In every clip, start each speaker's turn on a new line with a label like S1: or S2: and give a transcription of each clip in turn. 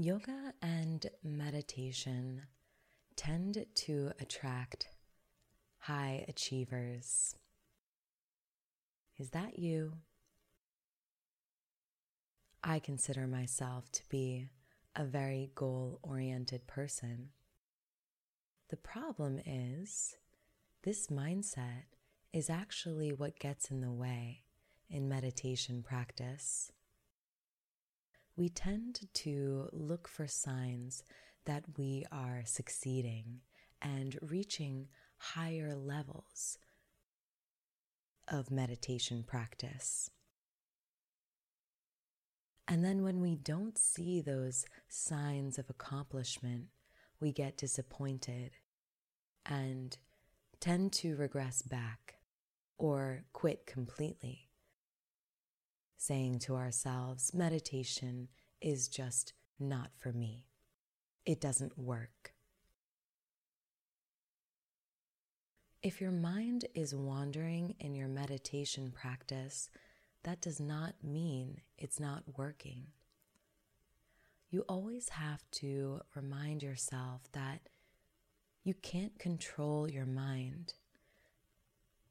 S1: Yoga and meditation tend to attract high achievers. Is that you? I consider myself to be a very goal oriented person. The problem is, this mindset is actually what gets in the way in meditation practice we tend to look for signs that we are succeeding and reaching higher levels of meditation practice. And then when we don't see those signs of accomplishment, we get disappointed and tend to regress back or quit completely saying to ourselves, meditation is just not for me. It doesn't work. If your mind is wandering in your meditation practice, that does not mean it's not working. You always have to remind yourself that you can't control your mind.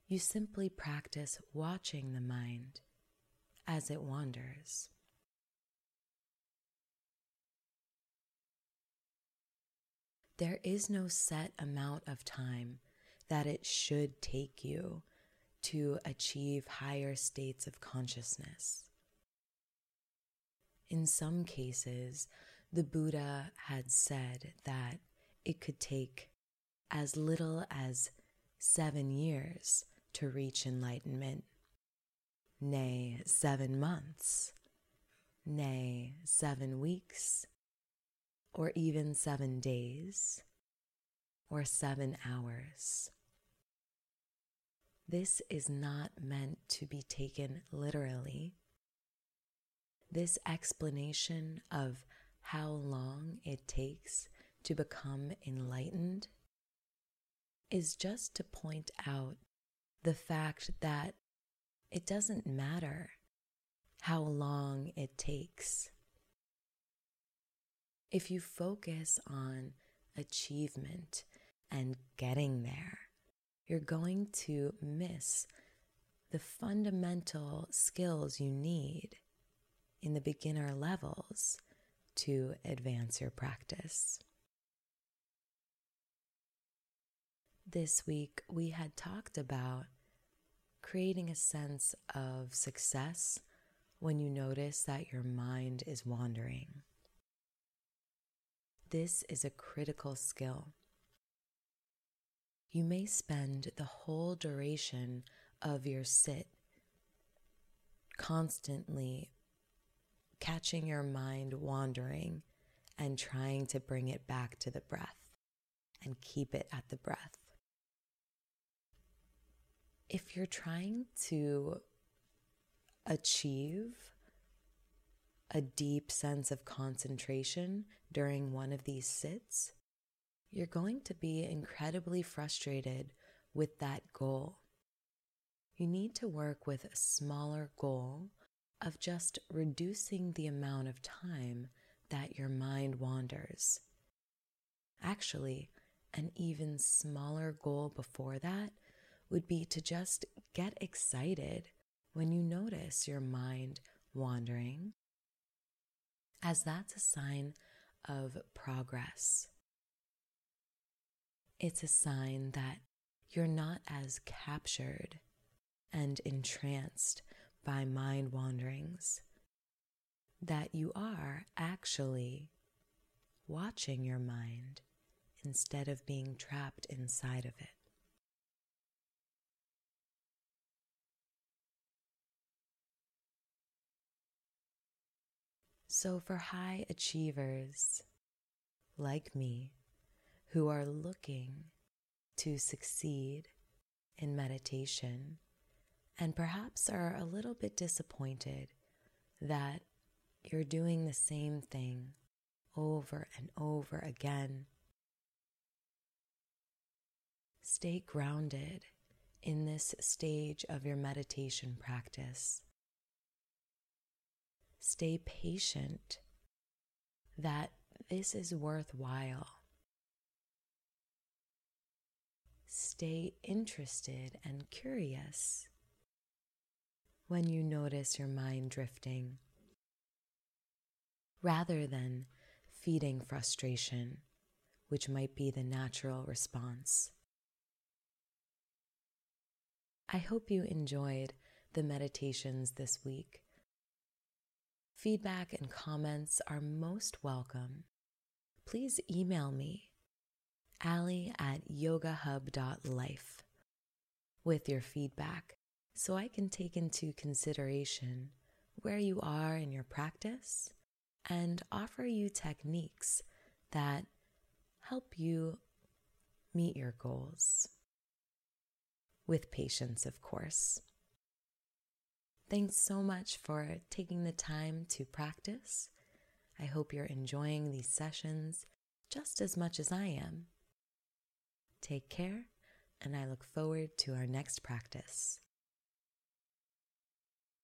S1: You simply practice watching the mind as it wanders. There is no set amount of time that it should take you to achieve higher states of consciousness. In some cases, the Buddha had said that it could take as little as seven years to reach enlightenment nay, seven months, nay, seven weeks, or even seven days, or seven hours. This is not meant to be taken literally. This explanation of how long it takes to become enlightened is just to point out the fact that it doesn't matter how long it takes. If you focus on achievement and getting there, you're going to miss the fundamental skills you need in the beginner levels to advance your practice. This week, we had talked about creating a sense of success when you notice that your mind is wandering. This is a critical skill. You may spend the whole duration of your sit constantly catching your mind wandering and trying to bring it back to the breath and keep it at the breath if you're trying to achieve a deep sense of concentration during one of these sits, you're going to be incredibly frustrated with that goal. You need to work with a smaller goal of just reducing the amount of time that your mind wanders. Actually, an even smaller goal before that would be to just get excited when you notice your mind wandering, as that's a sign of progress. It's a sign that you're not as captured and entranced by mind wanderings, that you are actually watching your mind instead of being trapped inside of it. So, for high achievers like me who are looking to succeed in meditation and perhaps are a little bit disappointed that you're doing the same thing over and over again, stay grounded in this stage of your meditation practice stay patient that this is worthwhile. Stay interested and curious when you notice your mind drifting, rather than feeding frustration, which might be the natural response. I hope you enjoyed the meditations this week. Feedback and comments are most welcome. Please email me, Ali at yogahub.life, with your feedback so I can take into consideration where you are in your practice and offer you techniques that help you meet your goals with patience, of course. Thanks so much for taking the time to practice. I hope you're enjoying these sessions just as much as I am. Take care, and I look forward to our next practice.